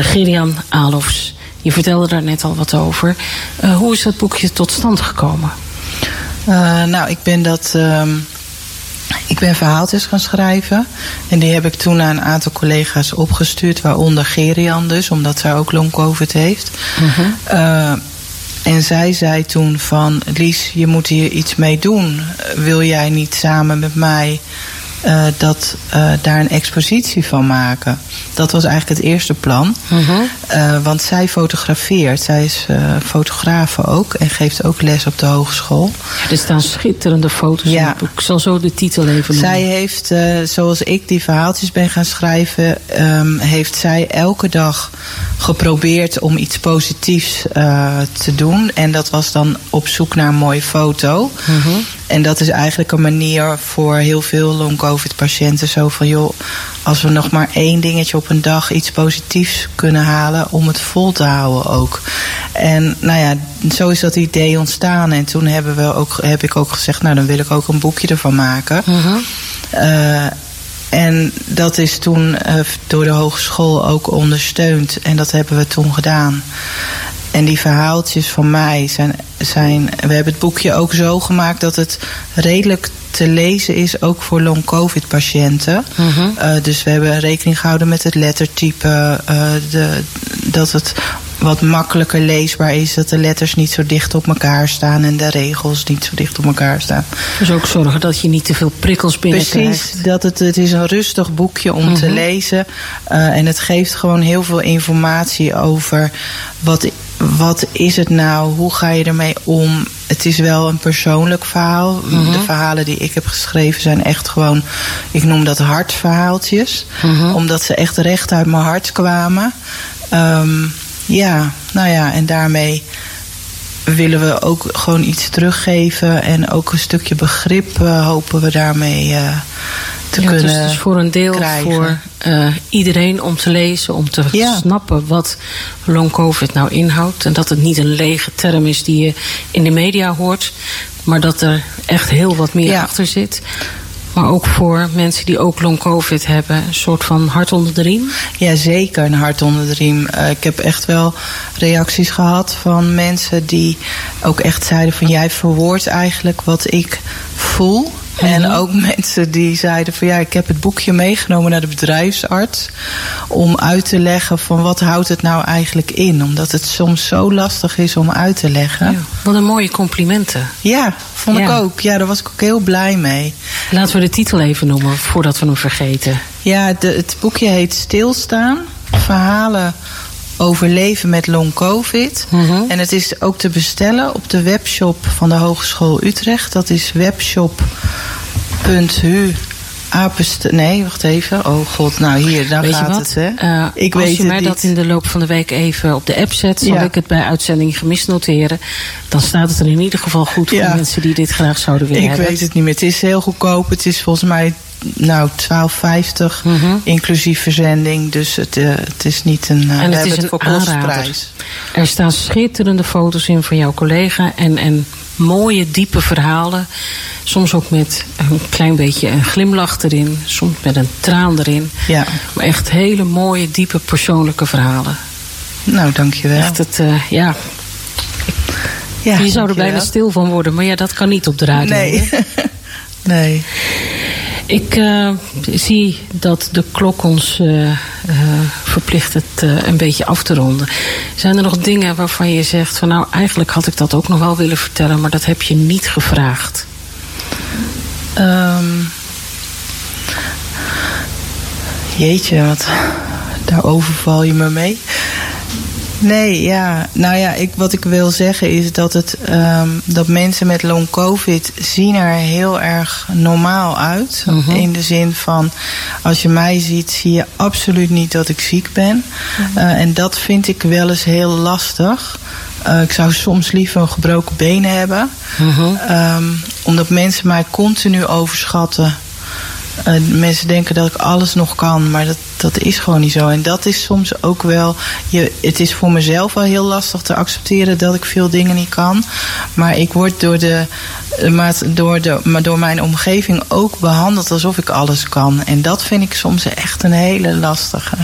Gerian Alofs. Je vertelde daar net al wat over. Hoe is dat boekje tot stand gekomen? Nou, ik ben dat. ehm, ik ben verhaaltjes gaan schrijven. En die heb ik toen aan een aantal collega's opgestuurd, waaronder Gerian dus, omdat zij ook long covid heeft. Eh, en zij zei toen van, Lies, je moet hier iets mee doen. Wil jij niet samen met mij eh, dat, eh, daar een expositie van maken? Dat was eigenlijk het eerste plan. Eh, want zij fotografeert. Zij is fotografe ook en geeft ook les op de hogeschool. Er staan schitterende foto's Ja. boek. Ik zal zo de titel even noemen. Zij heeft, zoals ik die verhaaltjes ben gaan schrijven, ehm, heeft zij elke dag geprobeerd om iets positiefs te doen. En dat was dan op zoek naar een mooie foto. En dat is eigenlijk een manier voor heel veel long-covid-patiënten. Zo van, joh, als we nog maar één dingetje op een dag iets positiefs kunnen halen... om het vol te houden ook. En nou ja, zo is dat idee ontstaan. En toen hebben we ook, heb ik ook gezegd, nou dan wil ik ook een boekje ervan maken. Eh, en dat is toen eh, door de hogeschool ook ondersteund. En dat hebben we toen gedaan. En die verhaaltjes van mij zijn, zijn. We hebben het boekje ook zo gemaakt dat het redelijk te lezen is, ook voor long-covid-patiënten. Eh, dus we hebben rekening gehouden met het lettertype. eh, de, dat het wat makkelijker leesbaar is. Dat de letters niet zo dicht op elkaar staan en de regels niet zo dicht op elkaar staan. Dus ook zorgen dat je niet te veel prikkels binnenkrijgt. Precies, dat het, het is een rustig boekje om te lezen. Eh, en het geeft gewoon heel veel informatie over wat, wat is het nou, hoe ga je ermee om. Het is wel een persoonlijk verhaal. De verhalen die ik heb geschreven zijn echt gewoon, ik noem dat hartverhaaltjes. Omdat ze echt recht uit mijn hart kwamen. Ehm, ja, nou ja, en daarmee willen we ook gewoon iets teruggeven. En ook een stukje begrip eh, hopen we daarmee eh, te Ja, het kunnen is dus voor een deel krijgen. voor eh, iedereen om te lezen, om te Ja. snappen wat long covid nou inhoudt. En dat het niet een lege term is die je in de media hoort, maar dat er echt heel wat meer Ja. achter zit. Maar ook voor mensen die ook long covid hebben, een soort van hart onder de riem. Ja, zeker een hart onder de riem. Eh, ik heb echt wel reacties gehad van mensen die ook echt zeiden van jij verwoordt eigenlijk wat ik voel. En Mhm. ook mensen die zeiden van ja, ik heb het boekje meegenomen naar de bedrijfsarts om uit te leggen van wat houdt het nou eigenlijk in. Omdat het soms zo lastig is om uit te leggen. Ja. Wat een mooie complimenten. Ja, vond ik ook. Ja, daar was ik ook heel blij mee. Laten we de titel even noemen voordat we hem vergeten. Ja, de, het boekje heet Stilstaan. Verhalen over leven met long covid. Mhm. En het is ook te bestellen op de webshop van de Hogeschool Utrecht. Dat is webshop.hu. Apenst nee, wacht even. Oh god, nou hier, daar Weet je gaat wat? het. Hè? Eh, ik als weet je mij niet. dat in de loop van de week even op de app zet, zal Ja. ik het bij uitzending gemist noteren. Dan staat het er in ieder geval goed voor Ja. mensen die dit graag zouden willen Ik hebben. weet het niet meer. Het is heel goedkoop. Het is volgens mij nou 12,50 Mhm. inclusief verzending. Dus het, eh, het is niet een. eh, En het is hebben een voor kostprijs. Er staan schitterende foto's in van jouw collega en, en mooie, diepe verhalen. Soms ook met een klein beetje een glimlach erin, soms met een traan erin. Ja, Maar echt hele mooie, diepe, persoonlijke verhalen. nou dankjewel. Echt het, eh, ja, ja, je zou er bijna stil van worden, maar ja, dat kan niet op de radio. Nee. nee. Ik eh, zie dat de klok ons eh, eh, verplicht het een beetje af te ronden. Zijn er nog dingen waarvan je zegt van nou eigenlijk had ik dat ook nog wel willen vertellen, maar dat heb je niet gevraagd? Ehm, jeetje, wat, daar overval je me mee. Nee, ja. Nou ja, ik, wat ik wil zeggen is dat, het, ehm, dat mensen met long covid zien er heel erg normaal uit. Mhm. In de zin van, als je mij ziet, zie je absoluut niet dat ik ziek ben. Eh, en dat vind ik wel eens heel lastig. Eh, ik zou soms liever een gebroken been hebben. Ehm, omdat mensen mij continu overschatten. Eh, mensen denken dat ik alles nog kan, maar dat, dat is gewoon niet zo. En dat is soms ook wel. Je, het is voor mezelf wel heel lastig te accepteren dat ik veel dingen niet kan. Maar ik word door, de, maar door, de, maar door mijn omgeving ook behandeld alsof ik alles kan. En dat vind ik soms echt een hele lastige.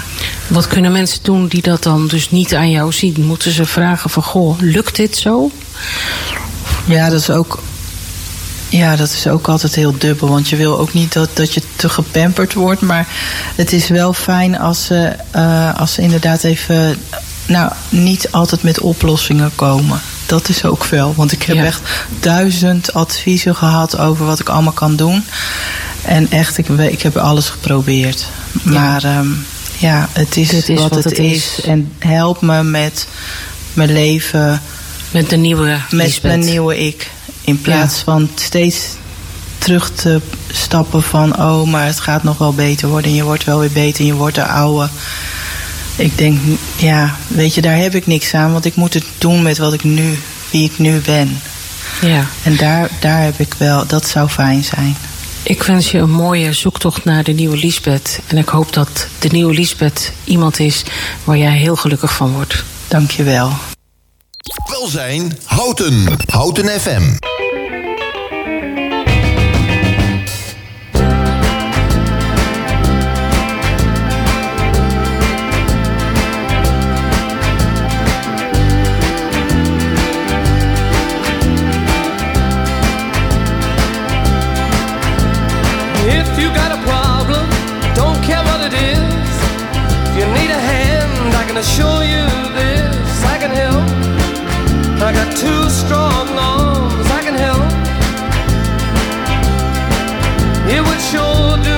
Wat kunnen mensen doen die dat dan dus niet aan jou zien? Moeten ze vragen van goh, lukt dit zo? Ja, dat is ook. Ja, dat is ook altijd heel dubbel. Want je wil ook niet dat, dat je te gepamperd wordt. Maar het is wel fijn als ze, eh, als ze inderdaad even. Nou, niet altijd met oplossingen komen. Dat is ook wel. Want ik heb Ja. echt duizend adviezen gehad over wat ik allemaal kan doen. En echt, ik, we- ik heb alles geprobeerd. Maar ehm, ja, het is, Het is wat, wat het het is. is. En help me met mijn leven Met de nieuwe met Lisbeth. mijn nieuwe ik. In plaats van steeds terug te stappen van... oh, maar het gaat nog wel beter worden... en je wordt wel weer beter en je wordt er ouder. Ik denk, ja, weet je, daar heb ik niks aan... want ik moet het doen met wat ik nu, wie ik nu ben. Ja. En daar, daar heb ik wel, dat zou fijn zijn. Ik wens je een mooie zoektocht naar de nieuwe Lisbeth. En ik hoop dat de nieuwe Lisbeth iemand is waar jij heel gelukkig van wordt. Dank je wel. Welzijn Houten. Houten FM. Can assure you this. I can help. I got two strong arms, I can help. It would sure do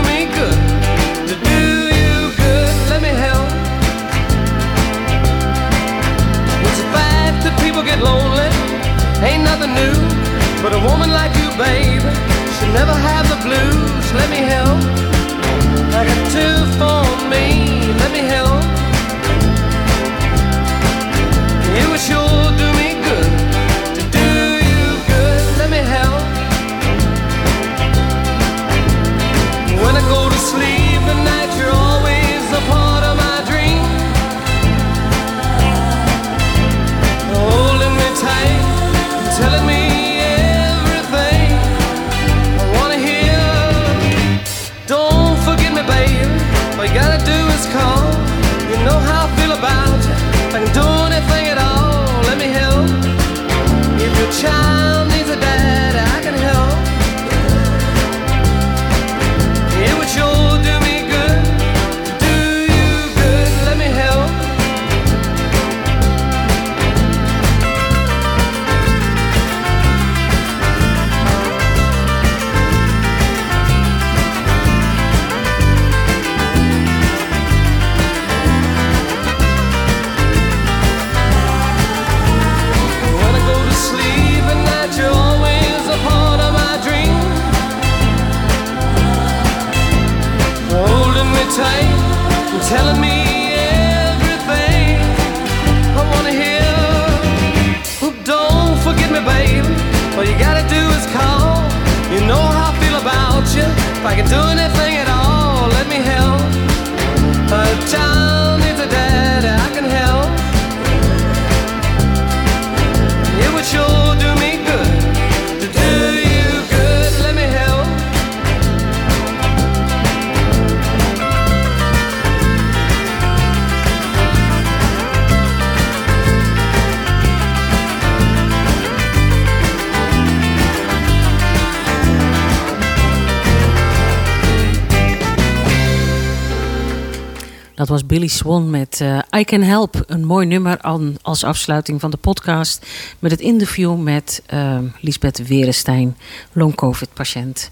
Dat was Billy Swan met eh, I Can Help. Een mooi nummer als afsluiting van de podcast. Met het interview met uh, Lisbeth Werenstein, long-covid-patiënt.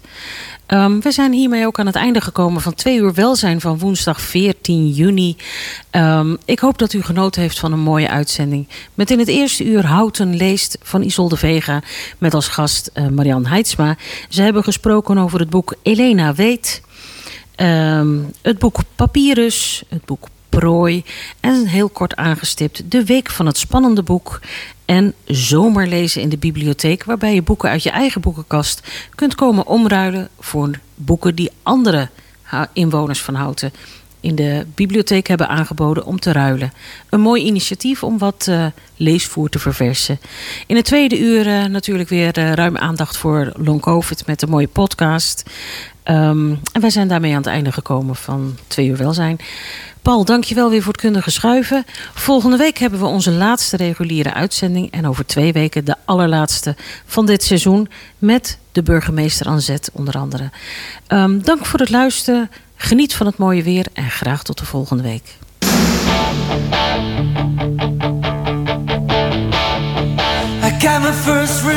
Ehm, we zijn hiermee ook aan het einde gekomen van twee uur welzijn van woensdag 14 juni. Ehm, ik hoop dat u genoten heeft van een mooie uitzending. Met in het eerste uur Houten leest van Isolde Vega. Met als gast uh, Marian Heidsma. Ze hebben gesproken over het boek Elena Weet. Ehm, het boek Papyrus, het boek Prooi en heel kort aangestipt de week van het spannende boek en zomerlezen in de bibliotheek, waarbij je boeken uit je eigen boekenkast kunt komen omruilen voor boeken die andere inwoners van Houten in de bibliotheek hebben aangeboden om te ruilen. Een mooi initiatief om wat uh, leesvoer te verversen. In het tweede uur uh, natuurlijk weer uh, ruim aandacht voor Long Covid met een mooie podcast. Um, en wij zijn daarmee aan het einde gekomen van Twee Uur Welzijn. Paul, dankjewel weer voor het kundige schuiven. Volgende week hebben we onze laatste reguliere uitzending. En over twee weken de allerlaatste van dit seizoen. Met de burgemeester aan zet onder andere. Um, dank voor het luisteren. Geniet van het mooie weer. En graag tot de volgende week. First.